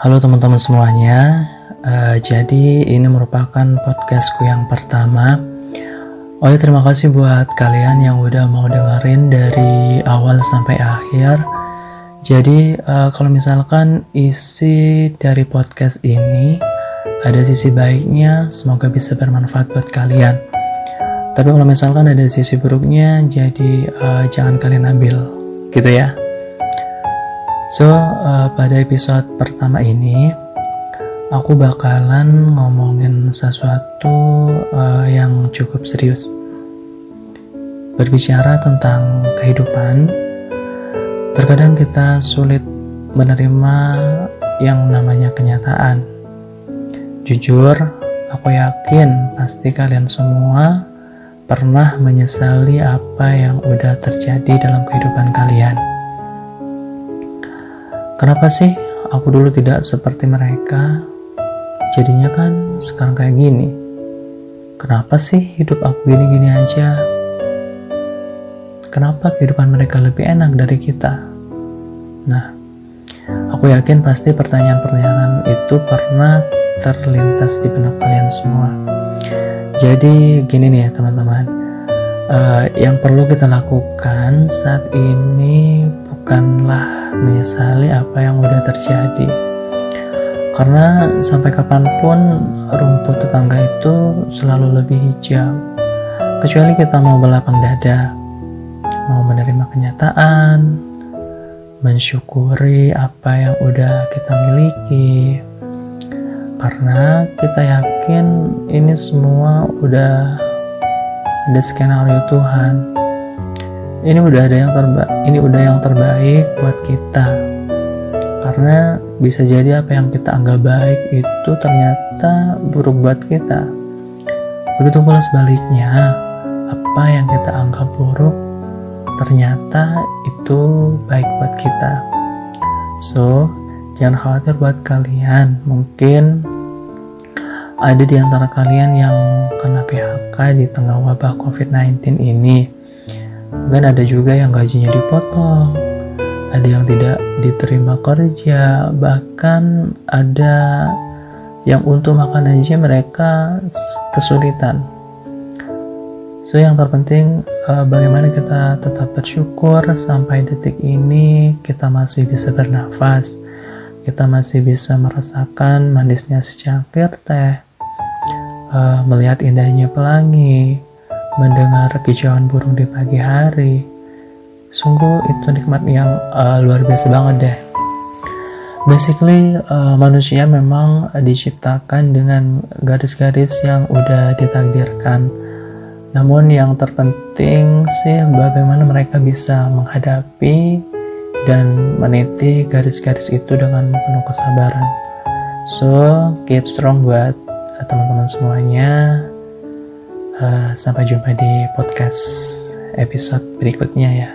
Halo teman-teman semuanya, uh, jadi ini merupakan podcastku yang pertama. Oh ya terima kasih buat kalian yang udah mau dengerin dari awal sampai akhir. Jadi uh, kalau misalkan isi dari podcast ini ada sisi baiknya, semoga bisa bermanfaat buat kalian. Tapi kalau misalkan ada sisi buruknya, jadi uh, jangan kalian ambil, gitu ya. So, uh, pada episode pertama ini, aku bakalan ngomongin sesuatu uh, yang cukup serius. Berbicara tentang kehidupan, terkadang kita sulit menerima yang namanya kenyataan. Jujur, aku yakin pasti kalian semua pernah menyesali apa yang udah terjadi dalam kehidupan kalian Kenapa sih aku dulu tidak seperti mereka? Jadinya kan sekarang kayak gini. Kenapa sih hidup aku gini-gini aja? Kenapa kehidupan mereka lebih enak dari kita? Nah, aku yakin pasti pertanyaan-pertanyaan itu pernah terlintas di benak kalian semua. Jadi gini nih ya teman-teman, uh, yang perlu kita lakukan saat ini bukanlah menyesali apa yang udah terjadi. Karena sampai kapan pun rumput tetangga itu selalu lebih hijau. Kecuali kita mau belapang dada mau menerima kenyataan mensyukuri apa yang udah kita miliki. Karena kita yakin ini semua udah ada skenario Tuhan ini udah ada yang terbaik ini udah yang terbaik buat kita. Karena bisa jadi apa yang kita anggap baik itu ternyata buruk buat kita. Begitu pula sebaliknya apa yang kita anggap buruk ternyata itu baik buat kita. So jangan khawatir buat kalian. Mungkin ada di antara kalian yang kena PHK di tengah wabah COVID-19 ini Mungkin ada juga yang gajinya dipotong, ada yang tidak diterima kerja, bahkan ada yang untuk makan aja mereka kesulitan. So yang terpenting uh, bagaimana kita tetap bersyukur sampai detik ini kita masih bisa bernafas, kita masih bisa merasakan manisnya secangkir teh, uh, melihat indahnya pelangi, mendengar kicauan burung di pagi hari. Sungguh itu nikmat yang uh, luar biasa banget deh. Basically uh, manusia memang diciptakan dengan garis-garis yang udah ditakdirkan. Namun yang terpenting sih bagaimana mereka bisa menghadapi dan meniti garis-garis itu dengan penuh kesabaran. So, keep strong buat teman-teman semuanya. Uh, sampai jumpa di podcast episode berikutnya ya.